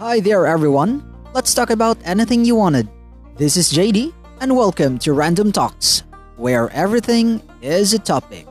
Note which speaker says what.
Speaker 1: Hi there, everyone. Let's talk about anything you wanted. This is JD, and welcome to Random Talks, where everything is a topic.